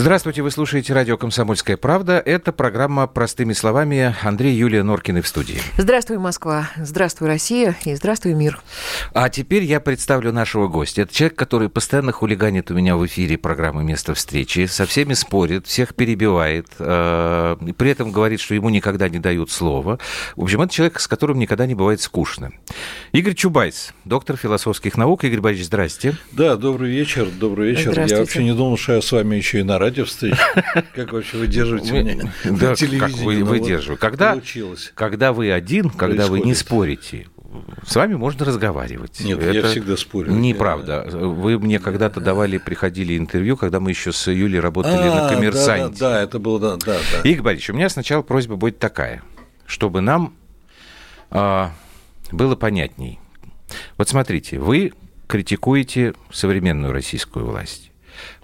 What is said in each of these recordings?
Здравствуйте, вы слушаете радио «Комсомольская правда». Это программа «Простыми словами». Андрей Юлия Норкины в студии. Здравствуй, Москва. Здравствуй, Россия. И здравствуй, мир. А теперь я представлю нашего гостя. Это человек, который постоянно хулиганит у меня в эфире программы «Место встречи», со всеми спорит, всех перебивает, э, при этом говорит, что ему никогда не дают слова. В общем, это человек, с которым никогда не бывает скучно. Игорь Чубайс, доктор философских наук. Игорь Борисович, здрасте. Да, добрый вечер, добрый вечер. Я вообще не думал, что я с вами еще и на радио встречу. Как вообще выдерживаете меня да, Как вы выдерживаете? Когда, когда вы один, когда вы не спорите, с вами можно разговаривать. Нет, это я всегда спорю. Неправда. Вы мне когда-то давали, приходили интервью, когда мы еще с Юлей работали а, на коммерсанте. Да, да, да, это было, да, да. да. Игорь Борисович, у меня сначала просьба будет такая, чтобы нам а, было понятней. Вот смотрите, вы критикуете современную российскую власть.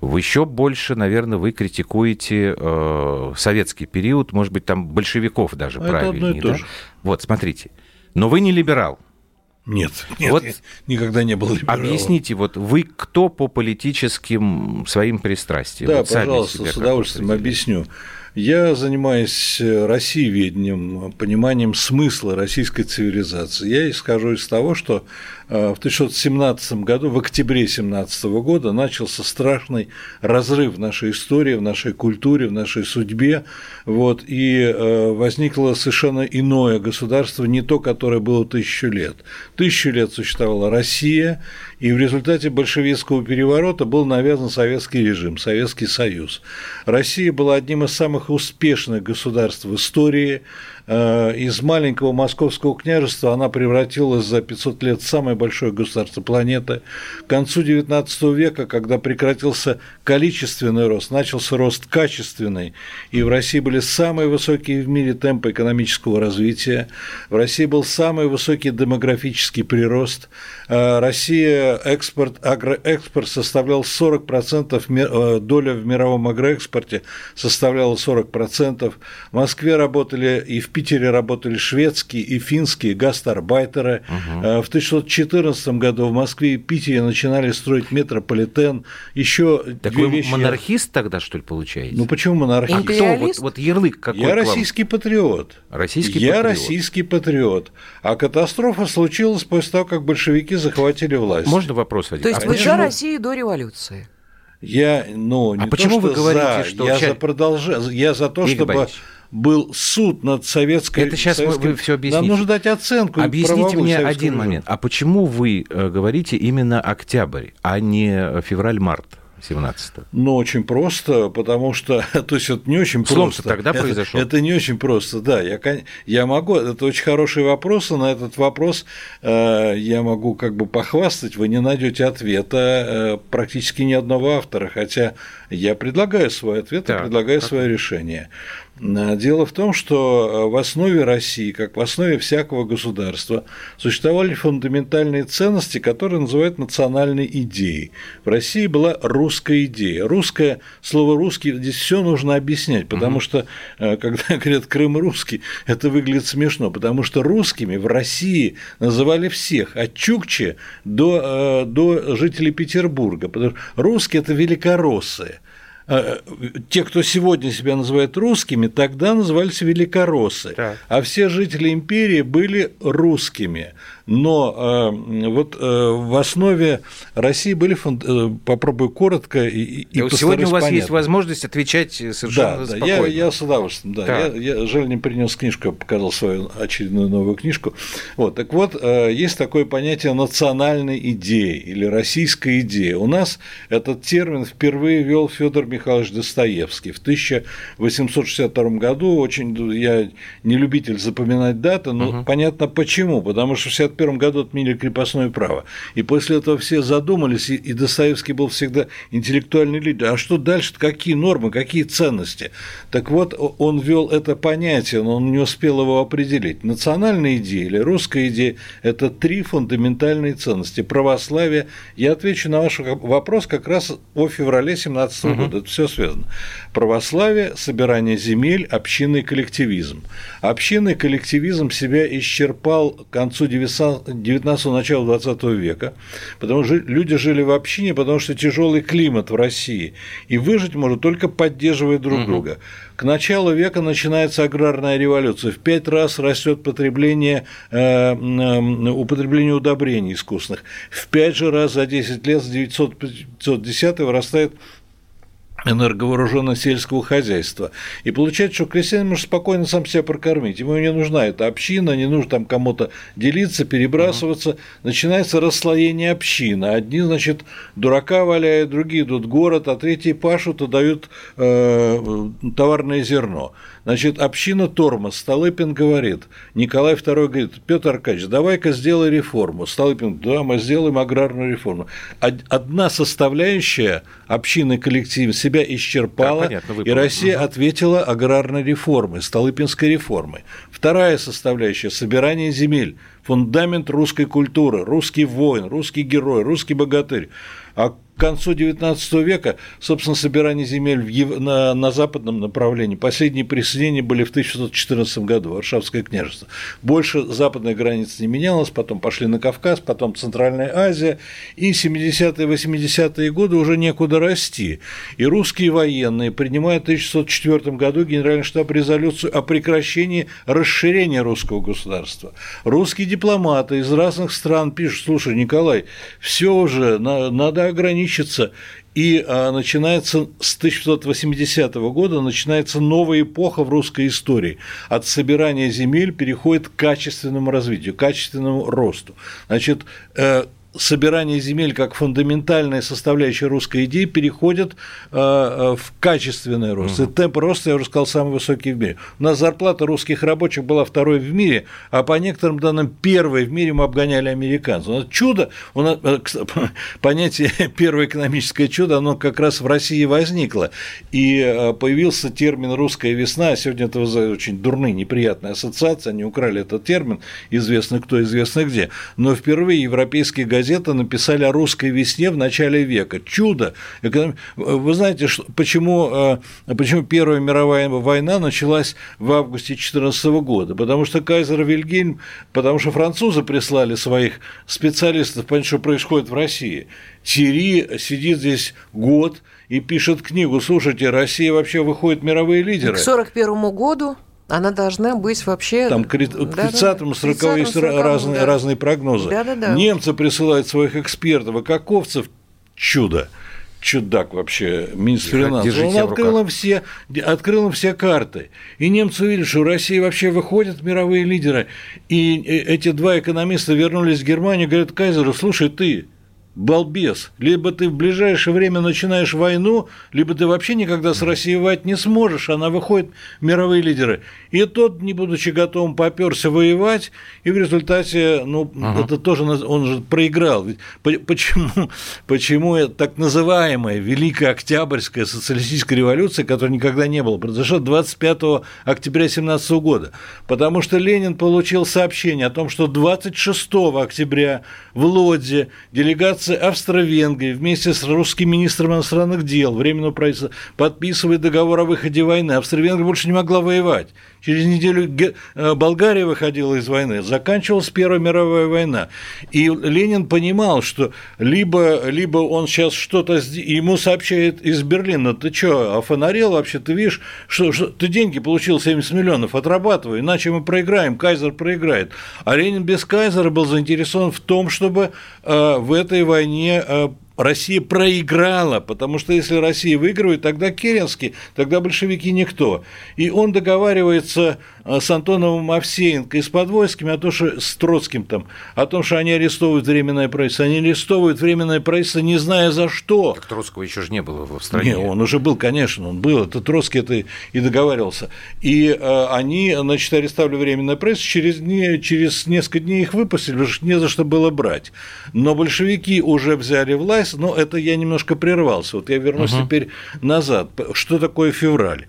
В еще больше, наверное, вы критикуете э, советский период, может быть, там большевиков даже а правильнее. да? Вот, смотрите. Но вы не либерал. Нет, нет, вот никогда не был либералом. Объясните, вот вы кто по политическим своим пристрастиям? Да, вот пожалуйста, с удовольствием объясню. Я занимаюсь Россиеведением, пониманием смысла российской цивилизации. Я исхожу из того, что Э, в 1917 году, в октябре 1917 года, начался страшный разрыв в нашей истории, в нашей культуре, в нашей судьбе, вот, и э, возникло совершенно иное государство, не то, которое было тысячу лет. Тысячу лет существовала Россия, и в результате большевистского переворота был навязан советский режим, Советский Союз. Россия была одним из самых успешных государств в истории, из маленького московского княжества она превратилась за 500 лет в самое большое государство планеты. К концу XIX века, когда прекратился количественный рост, начался рост качественный, и в России были самые высокие в мире темпы экономического развития, в России был самый высокий демографический прирост, э, Россия экспорт, агроэкспорт составлял 40%, э, доля в мировом агроэкспорте составляла 40%, в Москве работали и в Питере работали шведские и финские гастарбайтеры. Угу. В 1914 году в Москве и Питере начинали строить метрополитен. Еще так две вы вещи... монархист тогда, что ли, получаете? Ну, почему монархист? А кто? Вот, вот ярлык какой Я российский патриот. Российский Я патриот. российский патриот. А катастрофа случилась после того, как большевики захватили власть. Можно вопрос один? То есть а вы за Россию до революции? Я, ну, не а почему то, вы говорите, за, что я за продолж... я за то, Игорь чтобы Борисович был суд над советской... Это сейчас советским... вы все объясните. Нам нужно дать оценку. Объясните мне один момент. А почему вы э, говорите именно октябрь, а не февраль-март? 17 Ну, очень просто, потому что, то есть это не очень Слом просто. тогда это, произошел. Это не очень просто, да. Я, я могу, это очень хороший вопрос, и на этот вопрос э, я могу как бы похвастать, вы не найдете ответа э, практически ни одного автора, хотя я предлагаю свой ответ так, и предлагаю так. свое решение. Э, дело в том, что э, в основе России, как в основе всякого государства, существовали фундаментальные ценности, которые называют национальной идеей. В России была русская идея. Русское, слово русский, здесь все нужно объяснять, потому что, э, когда говорят Крым русский, это выглядит смешно, потому что русскими в России называли всех, от Чукчи до, до жителей Петербурга. Потому что русские – это великороссы. Э, те, кто сегодня себя называют русскими, тогда назывались великороссы, так. а все жители империи были русскими но э, вот э, в основе России были, фонд... э, попробую коротко и, и Сегодня у вас понятно. есть возможность отвечать совершенно да, спокойно. Да, я, я с удовольствием, да. да. Я, я жаль, не принес книжку, показал свою очередную новую книжку. Вот, так вот, есть такое понятие национальной идеи или российская идея. У нас этот термин впервые ввел Федор Михайлович Достоевский в 1862 году. Очень я не любитель запоминать даты, но угу. понятно почему. Потому что в 1951 году отменили крепостное право. И после этого все задумались, и Достоевский был всегда интеллектуальный лидер. А что дальше? Какие нормы, какие ценности? Так вот, он ввел это понятие, но он не успел его определить. Национальная идея или русская идея – это три фундаментальные ценности. Православие. Я отвечу на ваш вопрос как раз о феврале 17 угу. года. Это все связано. Православие, собирание земель, общинный коллективизм. Общинный коллективизм себя исчерпал к концу 19 19 начала 20 века, потому что люди жили в общине, потому что тяжелый климат в России, и выжить может только поддерживая друг угу. друга. К началу века начинается аграрная революция. В пять раз растет потребление, э, употребление удобрений искусственных. В пять же раз за 10 лет с 910 вырастает энерговооруженного сельского хозяйства. И получается, что крестьянин может спокойно сам себя прокормить. Ему не нужна эта община, не нужно там кому-то делиться, перебрасываться. Угу. Начинается расслоение общины. Одни, значит, дурака валяют, другие идут в город, а третьи пашут и дают э, товарное зерно. Значит, община тормоз. Столыпин говорит, Николай II говорит, Петр Аркадьевич, давай-ка сделай реформу. Столыпин, да, мы сделаем аграрную реформу. Одна составляющая общины коллектива себя исчерпала, да, понятно, и Россия угу. ответила аграрной реформой, Столыпинской реформой. Вторая составляющая – собирание земель, фундамент русской культуры, русский воин, русский герой, русский богатырь. А к концу XIX века, собственно, собирание земель в, на, на западном направлении, последние присоединения были в 1614 году, Варшавское княжество. Больше западная граница не менялась, потом пошли на Кавказ, потом Центральная Азия, и 70-е, 80-е годы уже некуда расти. И русские военные принимают в 1604 году Генеральный штаб резолюцию о прекращении расширения русского государства. Русские дипломаты из разных стран пишут, слушай, Николай, все уже, надо ограничить ограничится, и а, начинается с 1680 года начинается новая эпоха в русской истории. От собирания земель переходит к качественному развитию, к качественному росту. Значит, э, собирание земель как фундаментальная составляющая русской идеи переходит э, э, в качественный рост. Угу. И темп роста, я уже сказал, самый высокий в мире. У нас зарплата русских рабочих была второй в мире, а по некоторым данным первой в мире мы обгоняли американцев. У нас чудо, у нас, э, понятие первое экономическое чудо, оно как раз в России возникло. И появился термин «русская весна», сегодня это очень дурные, неприятные ассоциации, они украли этот термин, известно кто, известно где. Но впервые европейские газеты газеты написали о русской весне в начале века. Чудо. Вы знаете, почему, э, почему Первая мировая война началась в августе 2014 года? Потому что кайзер Вильгельм, потому что французы прислали своих специалистов понять, что происходит в России. Тири сидит здесь год и пишет книгу. Слушайте, Россия вообще выходит мировые лидеры. К 1941 году она должна быть вообще... Там к 30-му, 40 есть разные, да. разные прогнозы. Да, да, да. Немцы присылают своих экспертов, а Каковцев – чудо чудак вообще, министр финансов, он открыл им, все, открыл им все карты. И немцы увидели, что Россия вообще выходит мировые лидеры. И э, эти два экономиста вернулись в Германию и говорят Кайзеру, слушай, ты, балбес. Либо ты в ближайшее время начинаешь войну, либо ты вообще никогда с Россией воевать не сможешь. Она выходит мировые лидеры. И тот, не будучи готовым, поперся воевать, и в результате, ну, ага. это тоже он же проиграл. Почему, почему так называемая Великая Октябрьская социалистическая революция, которой никогда не было, произошла 25 октября 17 года? Потому что Ленин получил сообщение о том, что 26 октября в Лодзе делегация делегация Австро-Венгрии вместе с русским министром иностранных дел Временного правительства подписывает договор о выходе войны. Австро-Венгрия больше не могла воевать. Через неделю э, Болгария выходила из войны, заканчивалась Первая мировая война. И Ленин понимал, что либо, либо он сейчас что-то... Ему сообщает из Берлина, ты что, офонарел вообще? Ты видишь, что, что ты деньги получил 70 миллионов, отрабатывай, иначе мы проиграем, Кайзер проиграет. А Ленин без Кайзера был заинтересован в том, чтобы э, в этой войне э, Россия проиграла, потому что если Россия выигрывает, тогда Керенский, тогда большевики никто. И он договаривается с Антоновым Овсеенко и с Подвойским о том, что с Троцким там, о том, что они арестовывают временное правительство. Они арестовывают временное правительство, не зная за что. Так Троцкого еще же не было в стране. Не, он уже был, конечно, он был. Это Троцкий это и договаривался. И э, они, значит, арестовали временное правительство, через, не, через несколько дней их выпустили, потому что не за что было брать. Но большевики уже взяли власть, но это я немножко прервался. Вот я вернусь угу. теперь назад. Что такое февраль?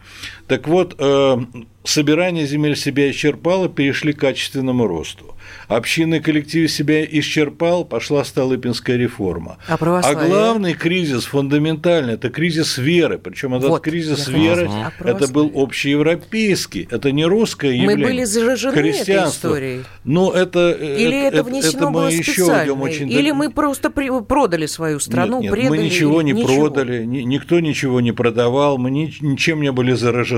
Так вот, э, собирание земель себя исчерпало, перешли к качественному росту. Общинный коллектив себя исчерпал, пошла Столыпинская реформа. А, а главный кризис фундаментальный – это кризис веры. Причем этот вот, кризис веры а это был общеевропейский, это не русское явление. Мы были заражены этой историей. Но это, Или это, это внесено это мы было еще идем очень Или мы просто при, продали свою страну, нет, нет, предали. Мы ничего не ничего. продали, ни, никто ничего не продавал, мы ни, ничем не были заражены.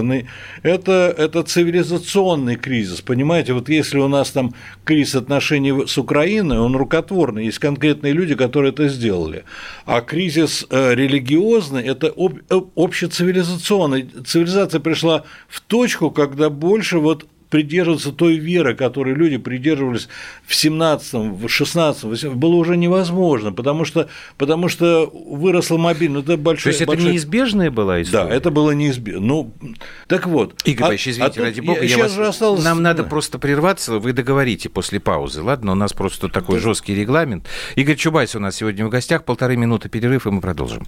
Это, это цивилизационный кризис, понимаете? Вот если у нас там кризис отношений с Украиной, он рукотворный, есть конкретные люди, которые это сделали. А кризис э, религиозный – это об, э, общецивилизационный. Цивилизация пришла в точку, когда больше вот придерживаться той веры, которой люди придерживались в 17-м, в 16-м, было уже невозможно, потому что, потому что выросла мобильность. Это большой, То есть большой... это неизбежная была история? Да, это было неизбежно. Ну, так вот. Игорь а, Павлович, извините, а ради бога, я, я вас... осталось... нам надо просто прерваться, вы договорите после паузы, ладно? У нас просто такой да. жесткий регламент. Игорь Чубайс у нас сегодня в гостях, полторы минуты перерыв, и мы продолжим.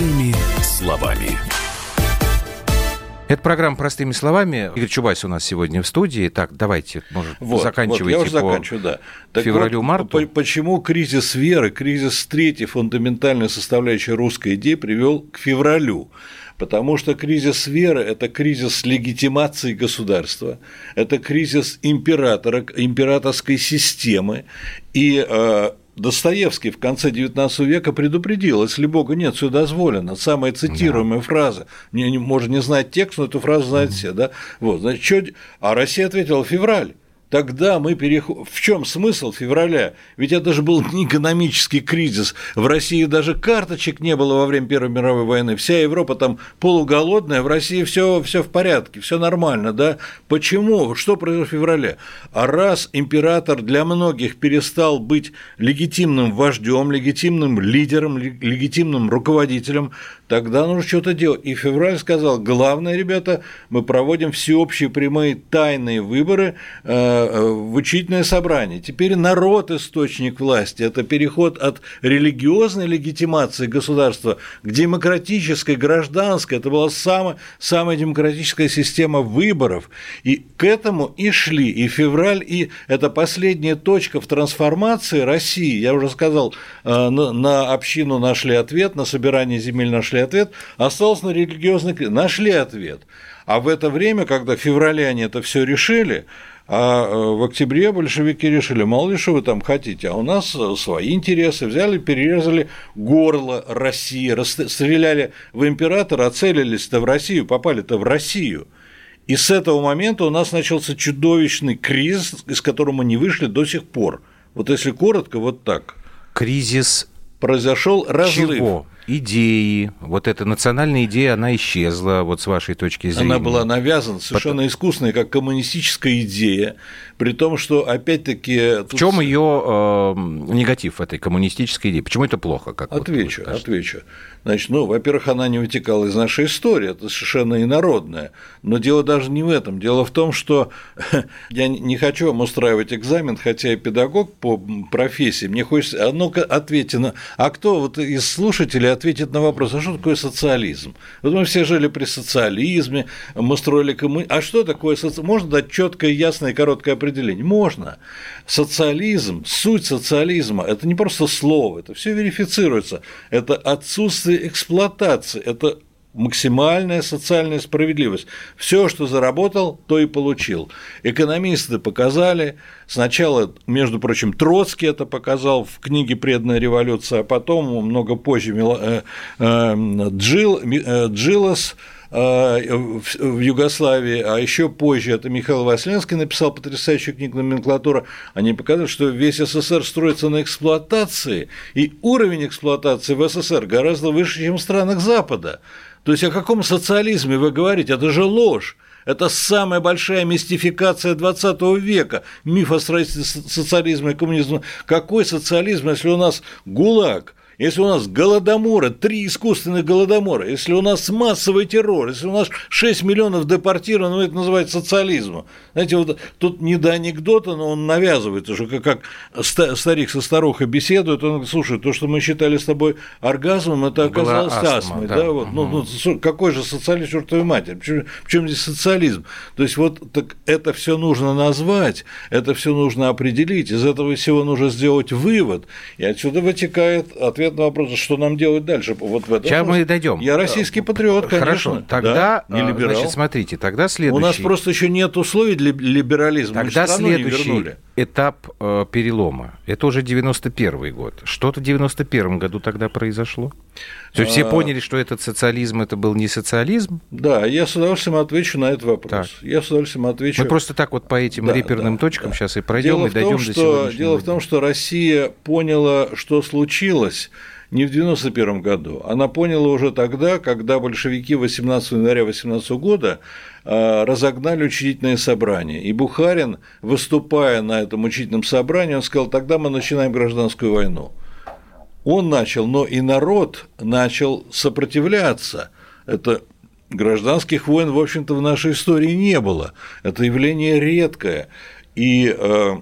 Простыми словами. Это программа «Простыми словами». Игорь Чубайс у нас сегодня в студии. Так, давайте, может, вот, заканчивайте вот, я уже заканчиваю, да. Так февралю-марту. Вот, почему кризис веры, кризис третьей фундаментальной составляющей русской идеи привел к февралю? Потому что кризис веры – это кризис легитимации государства, это кризис императора, императорской системы, и э, Достоевский в конце XIX века предупредил, если Бога нет, все дозволено. Самая цитируемая да. фраза. Не, не, может не знать текст, но эту фразу знают все, да? Вот, значит, что... А Россия ответила февраль. Тогда мы переходим... В чем смысл февраля? Ведь это же был не экономический кризис. В России даже карточек не было во время Первой мировой войны. Вся Европа там полуголодная, в России все, все в порядке, все нормально, да? Почему? Что произошло в феврале? А раз император для многих перестал быть легитимным вождем, легитимным лидером, легитимным руководителем, тогда нужно что-то делать. И февраль сказал, главное, ребята, мы проводим всеобщие прямые тайные выборы, э, в учительное собрание. Теперь народ источник власти. Это переход от религиозной легитимации государства к демократической, гражданской. Это была самая, самая демократическая система выборов. И к этому и шли. И февраль, и это последняя точка в трансформации России. Я уже сказал, э, на общину нашли ответ, на собирание земель нашли ответ, осталось на религиозный... Нашли ответ. А в это время, когда февраляне это все решили, а э, в октябре большевики решили, мало ли что вы там хотите, а у нас э, свои интересы, взяли, перерезали горло России, стреляли в императора, целились-то в Россию, попали-то в Россию. И с этого момента у нас начался чудовищный кризис, из которого мы не вышли до сих пор. Вот если коротко, вот так. Кризис произошел разрыв. Чего? Идеи, вот эта национальная идея, она исчезла, вот с вашей точки зрения. Она была навязана совершенно Потом... искусственной, как коммунистическая идея, при том, что, опять-таки... Тут... В чем ее э, негатив этой коммунистической идеи? Почему это плохо? Как отвечу, вот отвечу. Значит, ну, во-первых, она не вытекала из нашей истории, это совершенно инородная. Но дело даже не в этом. Дело в том, что я не хочу вам устраивать экзамен, хотя я педагог по профессии. Мне хочется, а ну-ка ответьте на... А кто вот из слушателей ответит на вопрос, а что такое социализм? Вот мы все жили при социализме, мы строили коммуни... А что такое социализм? Можно дать четкое, ясное короткое определение? Можно. Социализм, суть социализма – это не просто слово, это все верифицируется. Это отсутствие эксплуатации, это максимальная социальная справедливость. Все, что заработал, то и получил. Экономисты показали, сначала, между прочим, Троцкий это показал в книге «Преданная революция», а потом, много позже, э, э, Джилл, э, Джилос в Югославии, а еще позже это Михаил Васленский написал потрясающую книгу «Номенклатура», они показывают, что весь СССР строится на эксплуатации, и уровень эксплуатации в СССР гораздо выше, чем в странах Запада. То есть о каком социализме вы говорите? Это же ложь. Это самая большая мистификация 20 века, миф о строительстве социализма и коммунизма. Какой социализм, если у нас ГУЛАГ, если у нас голодоморы, три искусственных голодомора, если у нас массовый террор, если у нас 6 миллионов депортировано, ну, это называется социализмом. Знаете, вот тут не до анекдота, но он навязывает уже, как, как старик со старухой беседует, он говорит, слушай, то, что мы считали с тобой оргазмом, это оказалось астма, астмой. Да? Да, вот, угу. ну, ну, какой же социализм, чертовой матери? Почему, почему здесь социализм? То есть вот так это все нужно назвать, это все нужно определить, из этого всего нужно сделать вывод, и отсюда вытекает ответ на вопрос, что нам делать дальше. Вот в этом Сейчас мы дойдем. Я российский патриот, конечно. Хорошо, тогда, да, не а, либерал. значит, смотрите, тогда следующий... У нас просто еще нет условий для либерализма. Тогда следующий этап э, перелома. Это уже 91 год. Что-то в 91 году тогда произошло? То есть все а, поняли, что этот социализм это был не социализм? Да, я с удовольствием отвечу на этот вопрос. Так. Я с удовольствием отвечу. Мы просто так вот по этим да, реперным да, точкам да. сейчас и пройдем дело и дойдем том, до что, Дело в том, что Россия поняла, что случилось не в 91 году. Она поняла уже тогда, когда большевики 18 января 18 года а, разогнали учредительное собрание. И Бухарин, выступая на этом учительном собрании, он сказал, тогда мы начинаем гражданскую войну. Он начал, но и народ начал сопротивляться. Это гражданских войн, в общем-то, в нашей истории не было. Это явление редкое. И э,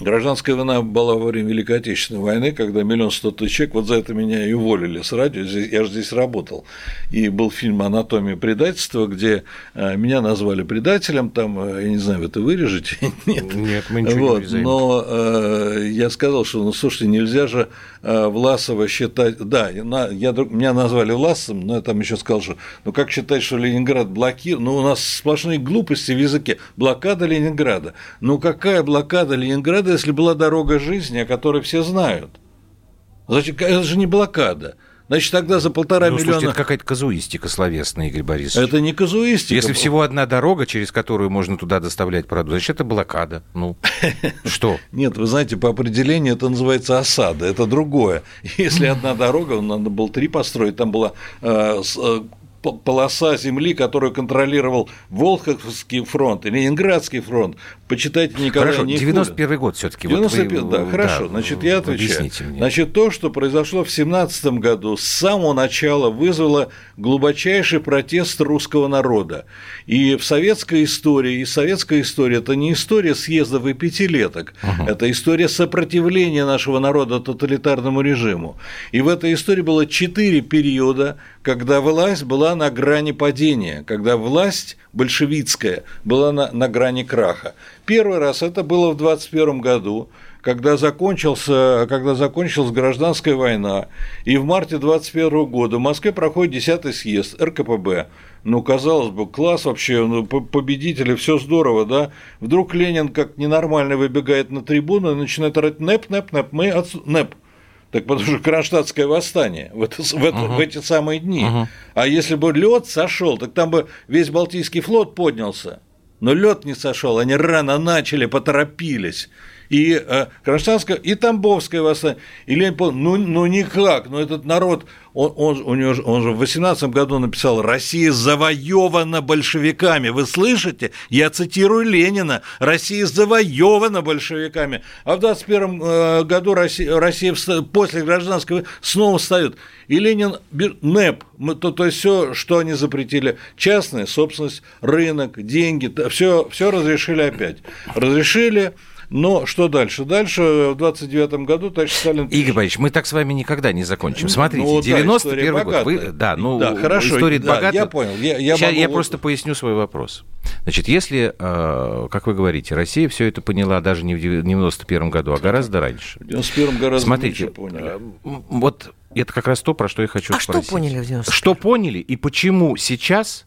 Гражданская война была во время Великой Отечественной войны, когда миллион сто тысяч человек, вот за это меня и уволили с радио, я же здесь работал. И был фильм «Анатомия предательства», где э, меня назвали предателем, там, э, я не знаю, вы это вырежете? Нет, Нет мы ничего вот, не вырезаем. Но э, я сказал, что, ну, слушайте, нельзя же э, Власова считать, да, я, меня назвали Власовым, но я там еще сказал, что, ну, как считать, что Ленинград блокирован, ну, у нас сплошные глупости в языке, блокада Ленинграда, ну, какая блокада Ленинграда, блокада, если была дорога жизни, о которой все знают? Значит, это же не блокада. Значит, тогда за полтора ну, миллиона... Слушайте, это какая-то казуистика словесная, Игорь Борисович. Это не казуистика. Если всего одна дорога, через которую можно туда доставлять продукты, значит, это блокада. Ну, что? Нет, вы знаете, по определению это называется осада, это другое. Если одна дорога, надо было три построить, там была э, э, полоса земли, которую контролировал Волховский фронт и Ленинградский фронт. Почитайте Николая Хорошо, Никулина. 91 год все таки 91, вот да, хорошо, да, значит, я отвечаю. Мне. Значит, то, что произошло в 17 году, с самого начала вызвало глубочайший протест русского народа. И в советской истории, и советская история – это не история съездов и пятилеток, угу. это история сопротивления нашего народа тоталитарному режиму. И в этой истории было четыре периода, когда власть была на грани падения, когда власть большевистская была на, на грани краха. Первый раз это было в 21 году, когда, закончился, когда закончилась гражданская война, и в марте 21 года в Москве проходит 10-й съезд РКПБ. Ну, казалось бы, класс вообще, ну, победители, все здорово, да? Вдруг Ленин как ненормально выбегает на трибуну и начинает орать «Неп, неп, неп, мы от... неп». Так потому что Кронштадтское восстание в, это, в, это, uh-huh. в эти самые дни. Uh-huh. А если бы лед сошел, так там бы весь Балтийский флот поднялся. Но лед не сошел, они рано начали, поторопились и э, Кронштадтское, и Тамбовское восстание. И Ленин ну, ну никак, ну этот народ, он, он, у него, он же в 18 году написал «Россия завоевана большевиками». Вы слышите? Я цитирую Ленина. «Россия завоевана большевиками». А в 21 э, году Россия, Россия после гражданского снова встает. И Ленин, НЭП, то, то есть все, что они запретили, частная собственность, рынок, деньги, все, все разрешили опять. Разрешили, но что дальше? Дальше в 29 году товарищ Сталин... Игорь Борисович, мы так с вами никогда не закончим. Смотрите, ну, 91 да, год. Вы, да, ну, да, хорошо, история да, богата. Я понял. Я, я, Сейчас могу... я просто поясню свой вопрос. Значит, если, э, как вы говорите, Россия все это поняла даже не в 91 году, а гораздо раньше. В 91 гораздо Смотрите, поняли. Э, вот это как раз то, про что я хочу а спросить. что поняли в 91 Что поняли и почему сейчас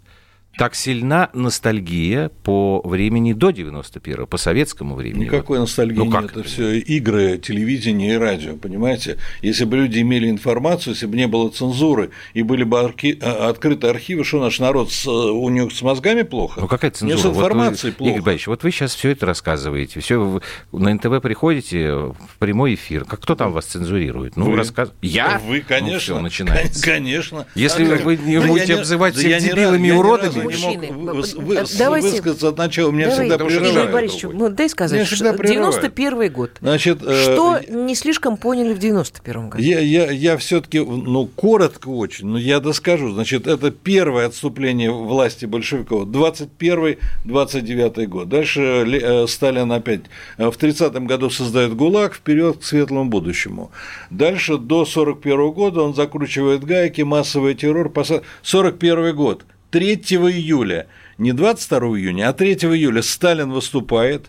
так сильна ностальгия по времени до 91-го, по советскому времени? Никакой ностальгии ну, нет. Это все игры, телевидение и радио, понимаете? Если бы люди имели информацию, если бы не было цензуры и были бы архи... А, открыты архивы, что наш народ с... у него с мозгами плохо? Ну какая цензура? Не с информацией вот вы, плохо. Игорь Борисович, вот вы сейчас все это рассказываете, все на НТВ приходите в прямой эфир. Как кто там вас цензурирует? Ну, рассказ... Я? Вы, конечно. Ну, все, начинается. Конечно. Если а вы не будете обзывать всех дебилами и уродами, мужчины, мог вы, давайте, высказаться от начала. Меня давай, всегда прерывают. Борисович, ну, дай сказать, что 91 год. Значит, э, что э, не слишком поняли в 91 году? Я, я, я все-таки, ну, коротко очень, но я доскажу. Значит, это первое отступление власти большевиков. 21-29 год. Дальше э, Сталин опять в 30-м году создает ГУЛАГ вперед к светлому будущему. Дальше до 41 года он закручивает гайки, массовый террор. 41 год. 3 июля, не 22 июня, а 3 июля Сталин выступает,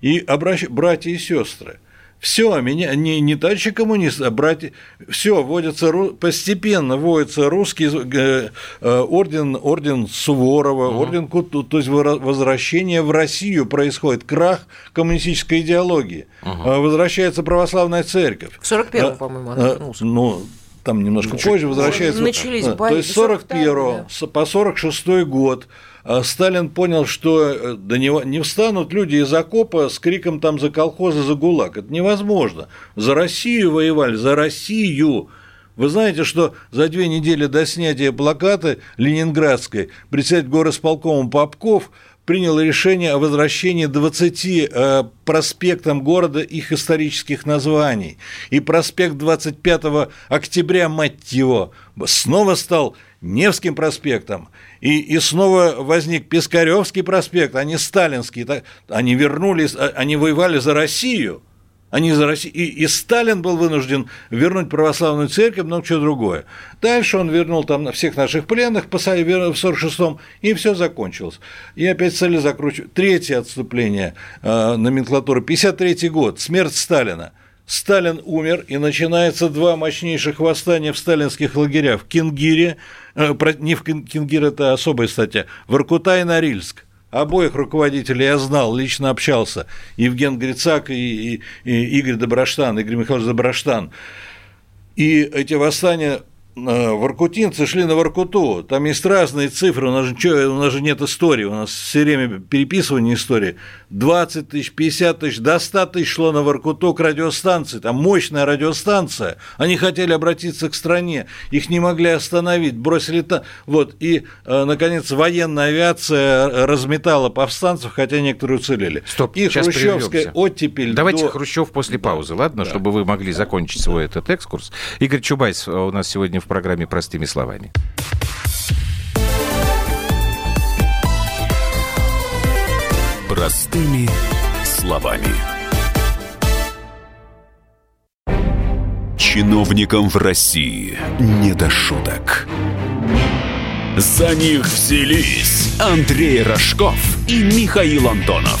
и обращ... братья и сестры. Все, меня не, не товарищи коммунисты, а братья, все, вводится, постепенно вводится русский э, э, орден, орден Суворова, угу. орден Куту, то есть возвращение в Россию происходит, крах коммунистической идеологии, угу. возвращается православная церковь. В 41-м, по-моему, она вернулся. Ну, там немножко Чуть позже возвращается. Начались бои. То есть 41 да. по 46 год а Сталин понял, что э, до него не встанут люди из окопа с криком там за колхозы, за ГУЛАГ. Это невозможно. За Россию воевали, за Россию. Вы знаете, что за две недели до снятия плаката Ленинградской председатель горосполкома Попков – принял решение о возвращении 20 э, проспектам города их исторических названий. И проспект 25 октября, мать его, снова стал Невским проспектом. И, и снова возник Пискаревский проспект, а не Сталинский. Они вернулись, а, они воевали за Россию – они за Россию. И, и Сталин был вынужден вернуть православную церковь, но что другое. Дальше он вернул там всех наших пленных в 46-м, и все закончилось. И опять стали закручивать. Третье отступление э, номенклатуры. 53 год. Смерть Сталина. Сталин умер, и начинается два мощнейших восстания в сталинских лагерях в Кингире, э, не в Кингире, это особая статья, в Иркута и Норильск. Обоих руководителей я знал, лично общался. Евген Грицак и, и, и Игорь Доброштан, Игорь Михайлович Доброштан. И эти восстания воркутинцы шли на Воркуту, там есть разные цифры, у нас же, что, у нас же нет истории, у нас все время переписывание истории. 20 тысяч, 50 тысяч, до 100 тысяч шло на Воркуту к радиостанции, там мощная радиостанция, они хотели обратиться к стране, их не могли остановить, бросили там, вот, и, э, наконец, военная авиация разметала повстанцев, хотя некоторые уцелели. Стоп, и сейчас хрущевская прервемся. оттепель. Давайте до... Хрущев после паузы, ладно, да. чтобы вы могли закончить свой этот экскурс. Игорь Чубайс э, у нас сегодня в программе «Простыми словами». Простыми словами. Чиновникам в России не до шуток. За них взялись Андрей Рожков и Михаил Антонов.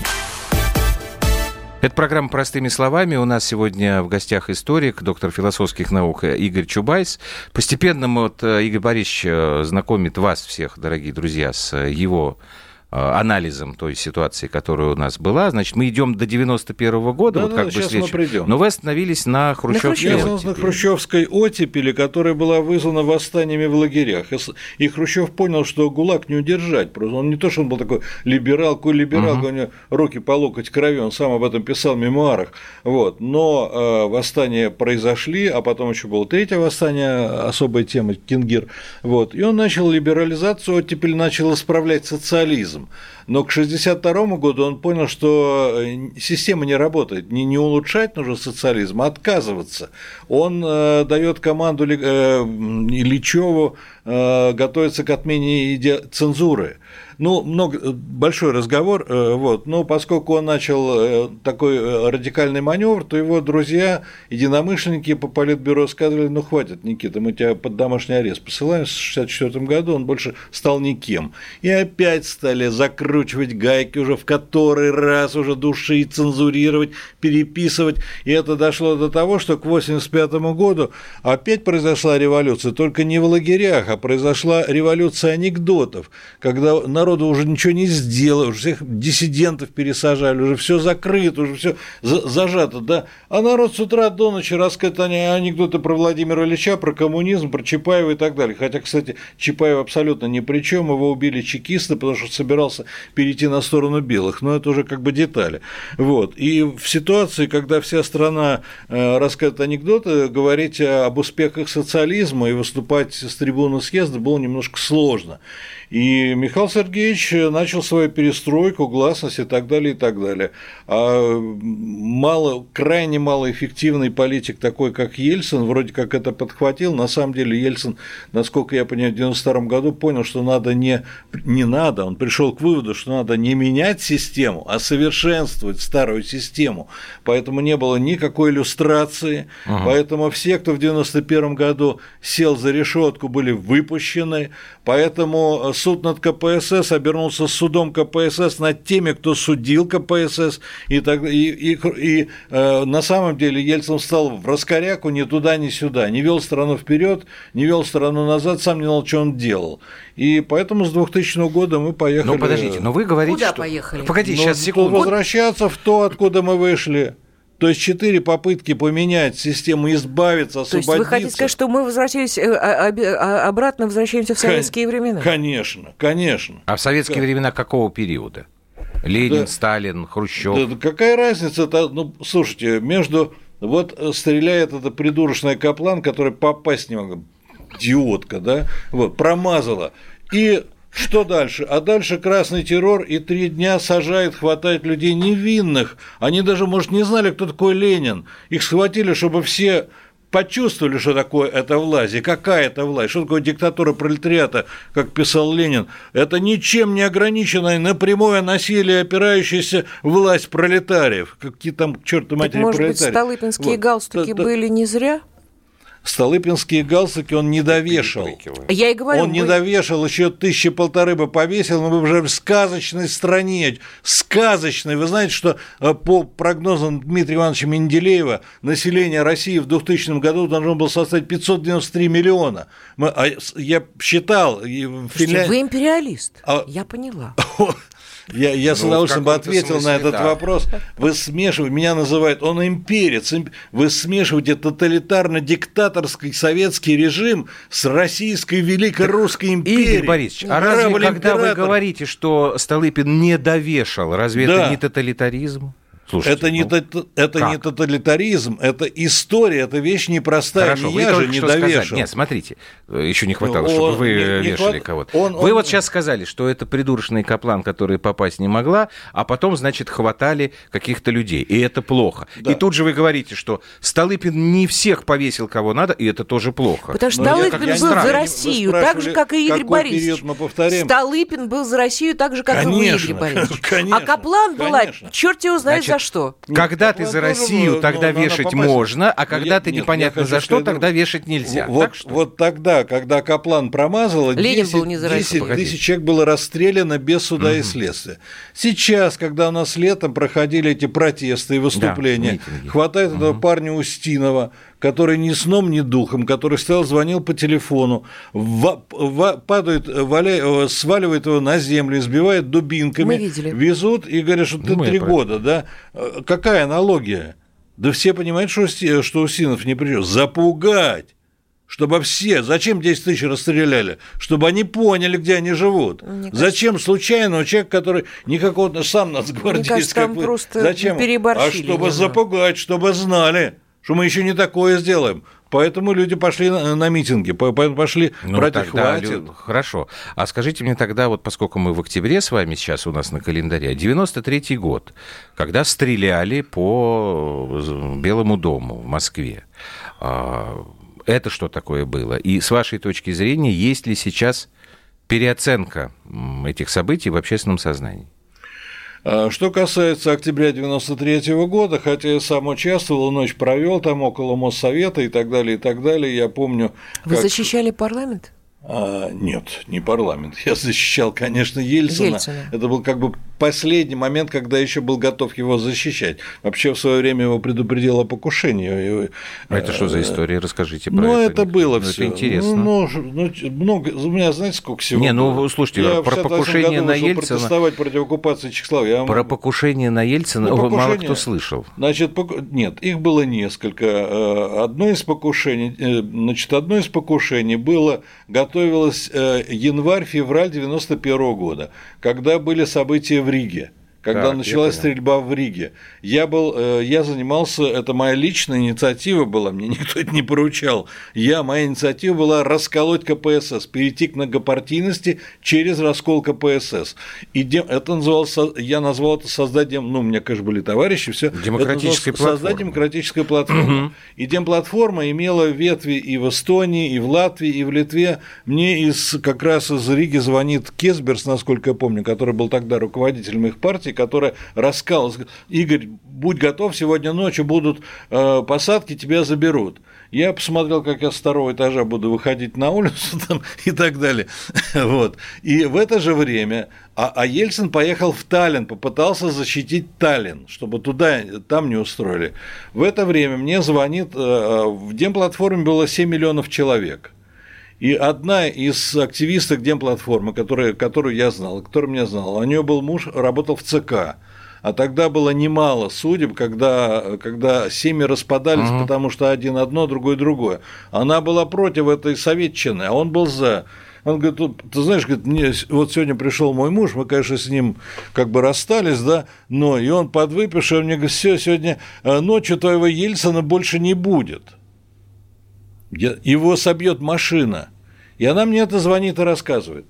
Это программа «Простыми словами». У нас сегодня в гостях историк, доктор философских наук Игорь Чубайс. Постепенно вот э, Игорь Борисович э, знакомит вас всех, дорогие друзья, с его анализом той ситуации, которая у нас была. Значит, мы идем до 91 -го года, да, вот да, как бы сейчас мы придем. Но вы остановились на хрущевской на оттепели. на хрущевской оттепели, которая была вызвана восстаниями в лагерях. И Хрущев понял, что ГУЛАГ не удержать. Просто он не то, что он был такой либерал, какой либерал, угу. у него руки по локоть крови, он сам об этом писал в мемуарах. Вот. Но э, восстания произошли, а потом еще было третье восстание, особая тема, Кингир. Вот. И он начал либерализацию, оттепель начал исправлять социализм социализм. Но к 1962 году он понял, что э, система не работает. Не, не улучшать нужно социализм, а отказываться. Он э, дает команду э, Ильичеву э, готовиться к отмене цензуры. Ну, много, большой разговор, э, вот, но поскольку он начал э, такой э, радикальный маневр, то его друзья, единомышленники по политбюро сказали, ну, хватит, Никита, мы тебя под домашний арест посылаем. В 1964 году он больше стал никем. И опять стали закручивать гайки уже в который раз, уже душить, цензурировать, переписывать. И это дошло до того, что к 1985 году опять произошла революция, только не в лагерях, а произошла революция анекдотов, когда народ народу уже ничего не сделал, уже всех диссидентов пересажали, уже все закрыто, уже все зажато, да. А народ с утра до ночи рассказывает анекдоты про Владимира Ильича, про коммунизм, про Чапаева и так далее. Хотя, кстати, Чапаев абсолютно ни при чем, его убили чекисты, потому что собирался перейти на сторону белых, но это уже как бы детали. Вот. И в ситуации, когда вся страна э, рассказывает анекдоты, говорить об успехах социализма и выступать с трибуны съезда было немножко сложно. И Михаил Сергеевич начал свою перестройку, гласность и так далее, и так далее. А мало, крайне малоэффективный политик такой, как Ельцин, вроде как это подхватил. На самом деле Ельцин, насколько я понимаю, в 1992 году понял, что надо не, не надо, он пришел к выводу, что надо не менять систему, а совершенствовать старую систему. Поэтому не было никакой иллюстрации, угу. поэтому все, кто в 1991 году сел за решетку, были выпущены, поэтому суд над КПСС обернулся судом КПСС над теми, кто судил КПСС, и, так, и, и, и э, на самом деле Ельцин стал в раскоряку ни туда, ни сюда, не вел страну вперед, не вел страну назад, сам не знал, что он делал. И поэтому с 2000 года мы поехали. Ну, подождите, но вы говорите, Куда что... поехали? Погоди, сейчас ну, секунду. Возвращаться в то, откуда мы вышли. То есть четыре попытки поменять систему, избавиться, освободиться. То есть вы хотите сказать, что мы возвращались э, а, а, обратно возвращаемся в советские времена? Конечно, конечно. А в советские как... времена какого периода? Ленин, да, Сталин, Хрущев. Да, какая разница-то? Ну, слушайте, между вот стреляет эта придурочная Каплан, которая попасть не могла, идиотка, да, вот, промазала. И что дальше? А дальше красный террор и три дня сажает, хватает людей невинных. Они даже, может, не знали, кто такой Ленин. Их схватили, чтобы все почувствовали, что такое эта власть и какая это власть, что такое диктатура пролетариата, как писал Ленин. Это ничем не ограниченная на прямое насилие опирающаяся власть пролетариев. Какие там, черт матери, может пролетарии. быть, столыпинские вот. галстуки да, были не зря? Столыпинские галстуки он не довешал. Я и говорю, он вы... не довешал, еще тысячи полторы бы повесил, мы бы уже в сказочной стране, сказочной. Вы знаете, что э, по прогнозам Дмитрия Ивановича Менделеева население России в 2000 году должно было составить 593 миллиона. Мы, а я считал... Финлянд... Вы империалист, а... я поняла. Я, я ну, с удовольствием бы ответил смысле, на этот да. вопрос. Вы смешиваете, меня называют, он имперец. Вы смешиваете тоталитарно-диктаторский советский режим с российской великой русской империей. Игорь Борисович, а разве когда вы говорите, что Столыпин не довешал, разве да. это не тоталитаризм? Слушайте, это, не, ну, это не тоталитаризм, это история, это вещь непростая. Хорошо, не вы я же не довешал. Нет, смотрите, еще не хватало, он, чтобы вы не, не вешали хват... кого-то. Он, вы он... вот сейчас сказали, что это придурочный Каплан, который попасть не могла, а потом, значит, хватали каких-то людей, и это плохо. Да. И тут же вы говорите, что Столыпин не всех повесил, кого надо, и это тоже плохо. Потому что Столыпин был за Россию, так же, как и Игорь Борисович. Столыпин был за Россию, так же, как конечно, и вы, Игорь Борисович. Конечно, а Каплан была, черт его знает за что. Когда ты за Россию, тогда вешать можно, а когда ты непонятно за что, тогда вешать нельзя. Вот тогда, когда Каплан промазал, 10 тысяч человек было расстреляно без суда и следствия. Сейчас, когда у нас летом проходили эти протесты и выступления, хватает этого парня Устинова, который ни сном, ни духом, который стоял, звонил по телефону, в, в, падает, валя, сваливает его на землю, избивает дубинками, везут и говорят, что ты три года, да? Какая аналогия? Да все понимают, что, что Усинов не придет. Запугать! чтобы все, зачем 10 тысяч расстреляли? Чтобы они поняли, где они живут. Мне зачем кажется... случайного человека, который никакого сам Мне кажется, там просто зачем? А чтобы немного. запугать, чтобы знали, что мы еще не такое сделаем. Поэтому люди пошли на, митинги, поэтому пошли ну, брать тогда, хватит. Хорошо. А скажите мне тогда, вот поскольку мы в октябре с вами сейчас у нас на календаре, 93-й год, когда стреляли по Белому дому в Москве, а, это что такое было? И с вашей точки зрения, есть ли сейчас переоценка этих событий в общественном сознании? А, что касается октября 93 года, хотя я сам участвовал, ночь провел там около Моссовета и так далее, и так далее, я помню... Вы как... защищали парламент? А, нет, не парламент. Я защищал, конечно, Ельцина. Ельцина. Это был как бы последний момент, когда еще был готов его защищать. Вообще в свое время его предупредил о покушении. А это что за э, история? Расскажите про ну, это. это было ну, все. Это интересно. Ну, ну, много, у меня знаете, сколько всего Не, ну, слушайте, я про покушение на Ельцина... протестовать против оккупации Чехословии. Про покушение на Ельцина ну, покушение, мало кто слышал. Значит, нет, их было несколько. Э, одно из покушений, э, значит, одно из покушений было, готовилось январь-февраль 91 года, когда были события в Риге когда так, началась стрельба в Риге. Я был, э, я занимался, это моя личная инициатива была, мне никто это не поручал. Я, моя инициатива была расколоть КПСС, перейти к многопартийности через раскол КПСС. И это называлось, я назвал это созданием, ну, у меня, конечно, были товарищи, все. Демократической платформы. Создать демократическую платформу. Угу. И демплатформа имела ветви и в Эстонии, и в Латвии, и в Литве. Мне из, как раз из Риги звонит Кесберс, насколько я помню, который был тогда руководителем их партии, партии, которая раскалывалась. Игорь, будь готов, сегодня ночью будут э, посадки, тебя заберут. Я посмотрел, как я с второго этажа буду выходить на улицу там, и так далее. Вот. И в это же время, а, а Ельцин поехал в Таллин, попытался защитить Таллин, чтобы туда, там не устроили. В это время мне звонит, э, э, в Демплатформе было 7 миллионов человек. И одна из активисток Демплатформы, которая, которую я знал, которую меня знал, у нее был муж, работал в ЦК. А тогда было немало судеб, когда, когда семьи распадались, uh-huh. потому что один одно, другой другое. Она была против этой советчины, а он был за. Он говорит, ты знаешь, говорит, мне, вот сегодня пришел мой муж, мы, конечно, с ним как бы расстались, да, но и он подвыпивший, он мне говорит, все, сегодня э, ночью твоего Ельцина больше не будет его собьет машина. И она мне это звонит и рассказывает.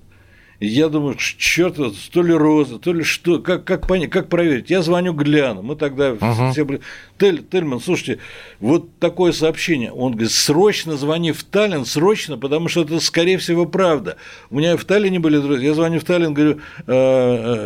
И я думаю, черт, то ли роза, то ли что, как, как, понять, как проверить? Я звоню Гляну, мы тогда uh-huh. все были... Тель, Тельман, слушайте, вот такое сообщение. Он говорит, срочно звони в Таллин, срочно, потому что это, скорее всего, правда. У меня в Таллине были друзья, я звоню в Таллин, говорю, «Э,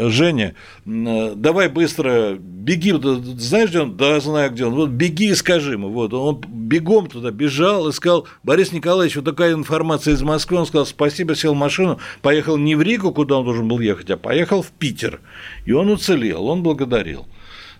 э, Женя, э, давай быстро, беги, знаешь, где он? Да, знаю, где он. Вот беги и скажи ему. Вот, он бегом туда бежал и сказал, Борис Николаевич, вот такая информация из Москвы. Он сказал, спасибо, сел в машину, поехал не в Ригу, куда он должен был ехать, а поехал в Питер. И он уцелел, он благодарил.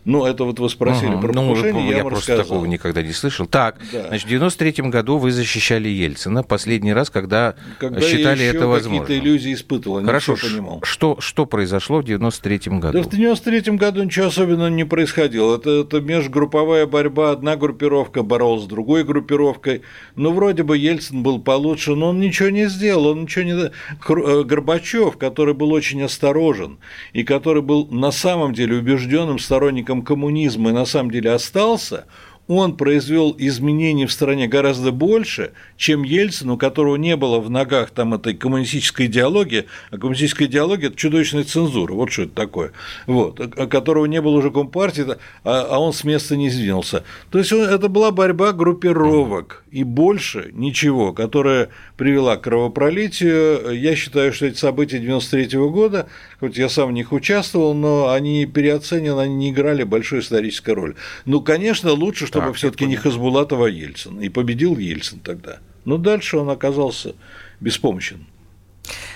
Ну, это вот вы спросили ага, про ну, покушение, ну, я, я просто рассказал. такого никогда не слышал. Так, да. значит, в 93 году вы защищали Ельцина последний раз, когда, когда считали я это возможным. какие-то иллюзии испытывал, Хорошо, понимал. Что, что произошло в 93 году? Да в 93 году ничего особенного не происходило. Это, это межгрупповая борьба, одна группировка боролась с другой группировкой. Ну, вроде бы Ельцин был получше, но он ничего не сделал, он ничего не... Э, Горбачев, который был очень осторожен и который был на самом деле убежденным сторонником сторонником коммунизма и на самом деле остался, он произвел изменений в стране гораздо больше, чем Ельцин, у которого не было в ногах там этой коммунистической идеологии, а коммунистическая идеология – это чудовищная цензура, вот что это такое, вот, у которого не было уже компартии, а, а он с места не сдвинулся. То есть это была борьба группировок, и больше ничего, которая привела к кровопролитию. Я считаю, что эти события 93 года, хоть я сам в них участвовал, но они переоценены, они не играли большую историческую роль. Ну, конечно, лучше, чтобы все-таки не Хасбулатов, а Ельцин. И победил Ельцин тогда. Но дальше он оказался беспомощен.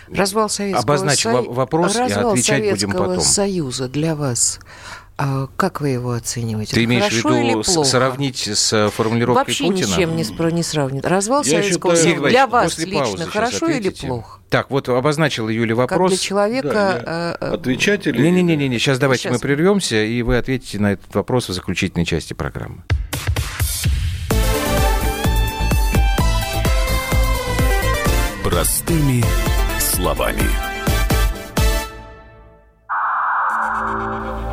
Развал Советского Обозначь Со... вопрос Развал и отвечать Советского будем потом. Союза для вас А как вы его оцениваете? Ты имеешь Хорошо в виду сравнить с формулировкой Вообще Путина? Вообще ничем не, спро- не сравнить. Развал Я Советского Союза для вас лично хорошо или плохо? Так, вот обозначила Юля вопрос. Как для человека... Да, э, отвечать или... Не-не-не, сейчас давайте сейчас. мы прервемся, и вы ответите на этот вопрос в заключительной части программы. Простыми словами.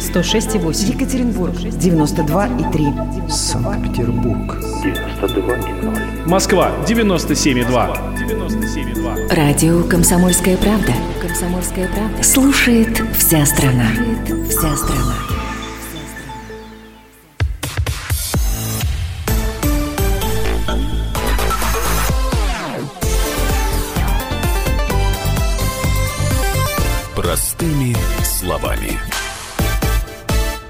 106,8. Екатеринбург. 92,3. Санкт-Петербург. 92,0. Москва. 97,2. 97,2. Радио «Комсомольская правда». «Комсомольская правда». Слушает вся страна. Слушает вся страна. Простыми словами.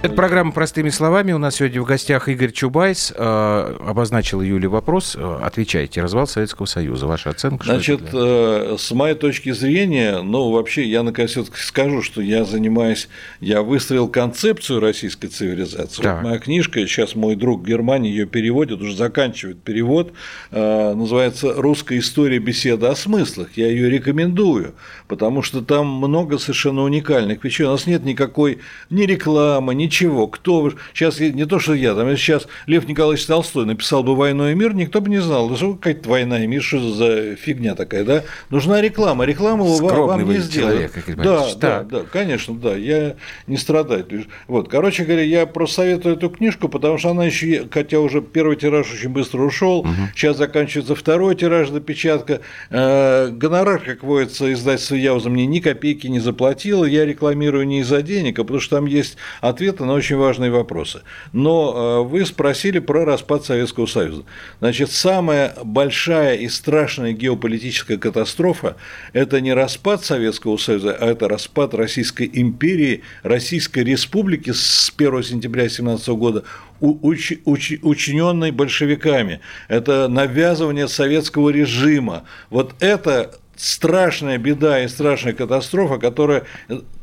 Это программа «Простыми словами». У нас сегодня в гостях Игорь Чубайс. Э, обозначил Юле вопрос. Э, отвечайте. Развал Советского Союза. Ваша оценка? Значит, э, с моей точки зрения, ну, вообще, я наконец все-таки скажу, что я занимаюсь, я выстроил концепцию российской цивилизации. Так. Вот моя книжка, сейчас мой друг в Германии ее переводит, уже заканчивает перевод, э, называется «Русская история беседы о смыслах». Я ее рекомендую, потому что там много совершенно уникальных вещей. У нас нет никакой ни рекламы, ни ничего. Кто сейчас не то, что я, там сейчас Лев Николаевич Толстой написал бы «Войну и мир», никто бы не знал, да что какая-то война и мир, что за фигня такая, да? Нужна реклама, реклама Скромный вам не сделает. Человек, да, да, да, конечно, да, я не страдаю. Вот, короче говоря, я просто советую эту книжку, потому что она еще, хотя уже первый тираж очень быстро ушел, угу. сейчас заканчивается второй тираж допечатка. Э, гонорар, как водится, издательство Яуза мне ни копейки не заплатило, я рекламирую не из-за денег, а потому что там есть ответы ответы на очень важные вопросы. Но э, вы спросили про распад Советского Союза. Значит, самая большая и страшная геополитическая катастрофа – это не распад Советского Союза, а это распад Российской империи, Российской Республики с 1 сентября 1917 года, уч, уч, учиненной большевиками. Это навязывание советского режима. Вот это страшная беда и страшная катастрофа, которая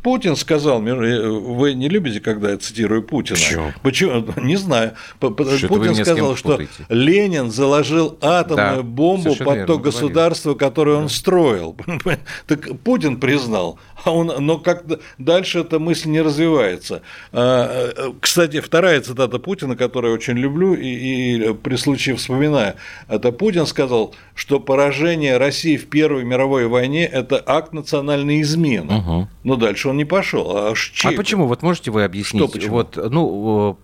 Путин сказал, э, вы не любите, когда я цитирую Путина? Почему? Почему? Не знаю. Что Путин сказал, что Ленин заложил атомную да, бомбу под то государство, которое он да. строил. Так Путин признал, а он, но как дальше эта мысль не развивается. А, э, кстати, вторая цитата Путина, которую я очень люблю и, и при случае вспоминаю, это Путин сказал, что поражение России в Первой мировой войне – это акт национальной измены. Угу. Но дальше он не пошел. А, а почему? Вот можете вы объяснить? Что почему? Вот, ну,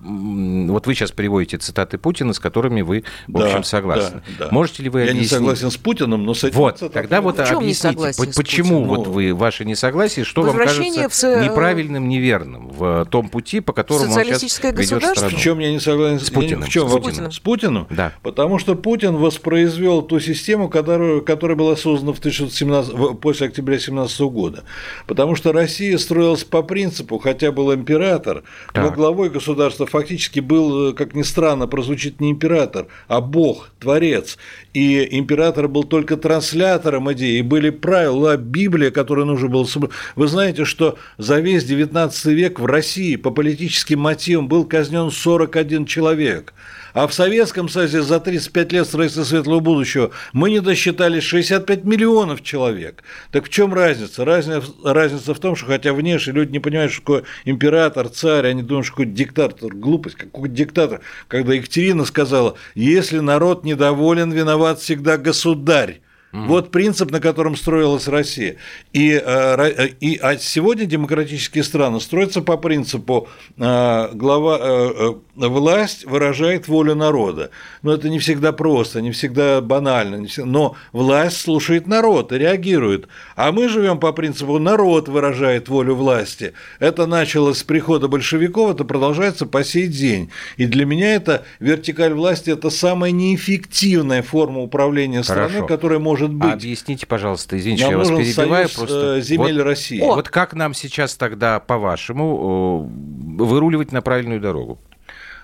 вот вы сейчас приводите цитаты Путина, с которыми вы, в да, общем, согласны. Да, да. Можете ли вы Я объяснить? не согласен с Путиным, но с этим Вот, тогда вот объясните, почему вот вы, ваше несогласие, что вам кажется в... Неправильным, неверным в том пути, по которому он сейчас ведет страну? В чем я не согласен? С Путиным. В чем? С Путиным. С Путиным? Да. Потому что Путин воспроизвел ту систему, которую, которая была создана в 1917, после октября 1917 года. Потому что Россия строилась по принципу, хотя был император, так. но главой государства фактически был, как ни странно, прозвучит не император, а бог, творец. И император был только транслятором идеи, и были правила, Библия, которую нужно было... Вы знаете, что за весь XIX век в России по политическим мотивам был казнен 41 человек. А в Советском Союзе за 35 лет строительства светлого будущего мы не досчитали 65 миллионов человек. Так в чем разница? разница? Разница в том, что хотя внешне люди не понимают, что такое император, царь, они думают, что какой диктатор, глупость, какой диктатор. Когда Екатерина сказала, если народ недоволен, виноват всегда государь. Mm. Вот принцип, на котором строилась Россия. И, э, и, а сегодня демократические страны строятся по принципу э, глава, э, власть выражает волю народа. Но это не всегда просто, не всегда банально, не всегда, но власть слушает народ и реагирует. А мы живем по принципу народ выражает волю власти. Это началось с прихода большевиков, это продолжается по сей день. И для меня это вертикаль власти – это самая неэффективная форма управления страной, Хорошо. которая может может быть. Объясните, пожалуйста, извините, нам что я вас перебиваю. Союз просто... земель вот, России. Вот как нам сейчас тогда, по-вашему, выруливать на правильную дорогу?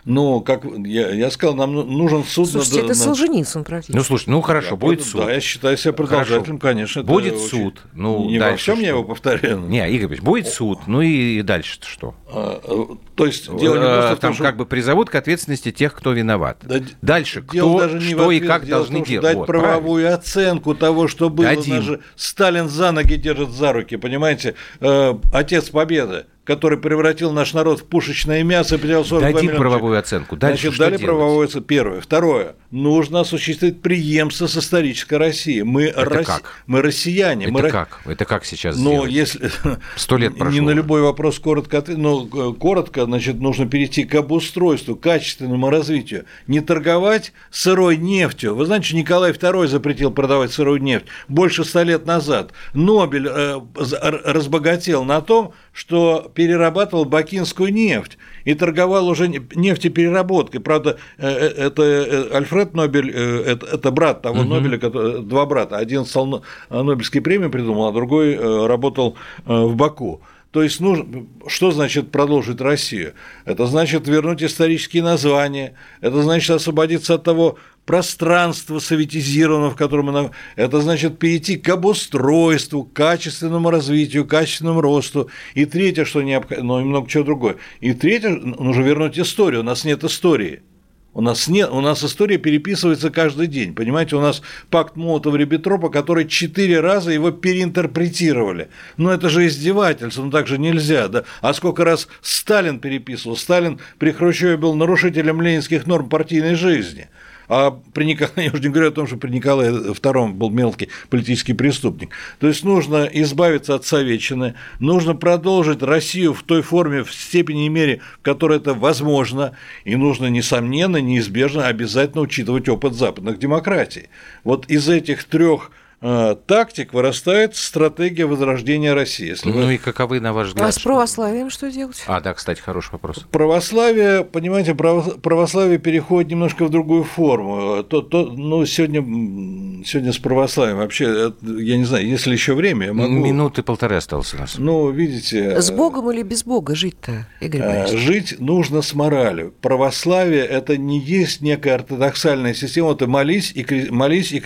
Но, как я, я сказал, нам ну, нужен суд... Слушайте, над, это над... Солженицын практически. Ну, слушай, ну хорошо, я будет суд. Да, я считаю себя продолжателем, Хорошо. конечно. Будет суд. Ну, не во всем я его повторяю. Не, Игорь Ильич, будет суд, ну и дальше что? А, э, то есть дело не просто Там том, что... как бы призовут к ответственности тех, кто виноват. Да, дальше, кто, даже не что и как дело должны делать. Дать вот, правовую правильно. оценку того, что было. Дадим. Даже Сталин за ноги держит за руки, понимаете? Э, отец Победы который превратил наш народ в пушечное мясо и потерял 42 Дадим миллиона правовую оценку. Дальше Значит, дали делать? правовую оценку. Первое. Второе. Нужно осуществить преемство с исторической Россией. Мы, Это Рос... как? мы россияне. Это мы... как? Это как сейчас Но сделать? если... Сто лет прошло. Не на любой вопрос коротко, но ну, коротко, значит, нужно перейти к обустройству, качественному развитию. Не торговать сырой нефтью. Вы знаете, Николай II запретил продавать сырую нефть больше ста лет назад. Нобель э, разбогател на том, что перерабатывал бакинскую нефть и торговал уже нефтепереработкой. Правда, э, э, это э, Альфред Нобель, это, это брат того угу. Нобеля, два брата. Один стал Нобелевские премии придумал, а другой работал в Баку. То есть, нужно, что значит продолжить Россию? Это значит вернуть исторические названия, это значит освободиться от того пространства советизированного, в котором мы... Это значит перейти к обустройству, к качественному развитию, к качественному росту. И третье, что необходимо, ну и много чего другое. И третье, нужно вернуть историю. У нас нет истории. У нас, нет, у нас история переписывается каждый день. Понимаете, у нас пакт Молотова-Риббентропа, который четыре раза его переинтерпретировали. Но это же издевательство, ну так же нельзя. Да? А сколько раз Сталин переписывал? Сталин при Хрущеве был нарушителем ленинских норм партийной жизни. А при Николае, я уже не говорю о том, что при Николае II был мелкий политический преступник. То есть нужно избавиться от советчины, нужно продолжить Россию в той форме, в степени и мере, в которой это возможно, и нужно, несомненно, неизбежно, обязательно учитывать опыт западных демократий. Вот из этих трех тактик вырастает стратегия возрождения России. Если ну вы... и каковы, на ваш взгляд? А с православием что делать? А, да, кстати, хороший вопрос. Православие, понимаете, православие переходит немножко в другую форму. То, то, ну, сегодня, сегодня с православием вообще, я не знаю, если еще время, я могу... Минуты полторы осталось у нас. Ну, видите... С Богом или без Бога жить-то, Игорь э, Борисович? Жить нужно с моралью. Православие – это не есть некая ортодоксальная система, это молись и молись и...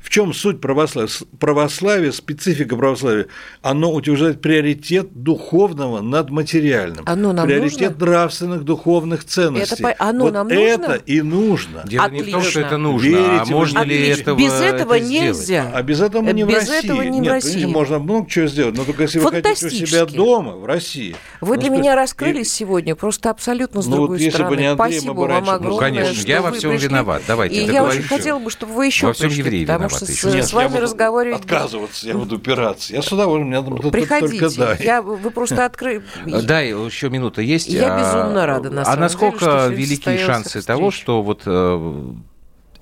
В чем суть православия? Православие, православие, специфика православия, оно утверждает приоритет духовного над материальным. Оно нам приоритет нужно? нравственных духовных ценностей. Это, оно вот нам это нужно? и нужно. Дело Отлично. не в том, что это нужно, а Верите, а можно ли этого Без этого это нельзя. А без этого мы не без в России. Этого не Нет, в России. можно много чего сделать, но только если вы хотите у себя дома, в России. Вы ну, для меня раскрылись и... сегодня просто абсолютно с ну, другой вот стороны. Бы не Андрей, Спасибо вам огромное. Ну, конечно, я во всем пришли. виноват. Давайте. И я очень хотела бы, чтобы вы еще во всем пришли, потому что с вами разговаривать... Отказываться я буду упираться. Я с удовольствием, меня там Приходите, только дай. Я, вы просто открыли... Да, еще минута есть. Я а, безумно рада, на А насколько деле, велики шансы того, что вот э,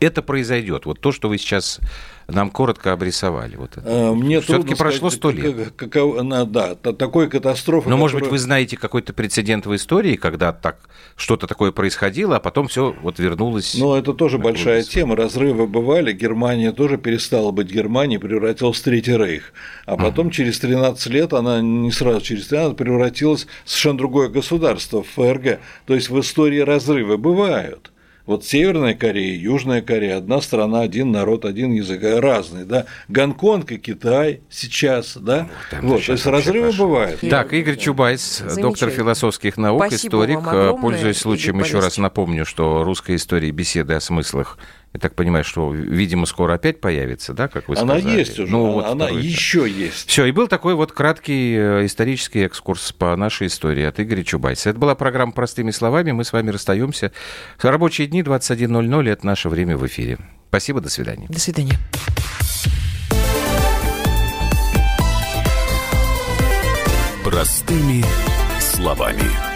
это произойдет? Вот то, что вы сейчас нам коротко обрисовали. Вот это. Э, мне Все-таки прошло сто лет. Как, как, да, такой катастрофы. Но, которая... может быть, вы знаете какой-то прецедент в истории, когда так что-то такое происходило, а потом все вот вернулось. Ну, это тоже большая тема. Разрывы бывали. Германия тоже перестала быть Германией, превратилась в Третий Рейх. А потом, uh-huh. через 13 лет, она не сразу через 13 превратилась в совершенно другое государство, в ФРГ. То есть в истории разрывы бывают. Вот Северная Корея, Южная Корея, одна страна, один народ, один язык, разные, да. Гонконг и Китай сейчас, да. Там вот, то есть разрывы пошло. бывают. Так, Игорь Чубайс, доктор философских наук, Спасибо историк. Пользуясь случаем, еще раз напомню, что русская история беседы о смыслах я так понимаю, что, видимо, скоро опять появится, да, как вы сказали? Она есть уже, ну, вот она еще есть. Все, и был такой вот краткий э, исторический экскурс по нашей истории от Игоря Чубайса. Это была программа «Простыми словами». Мы с вами расстаемся. Рабочие дни 21.00 – это наше время в эфире. Спасибо, до свидания. До свидания. Простыми словами.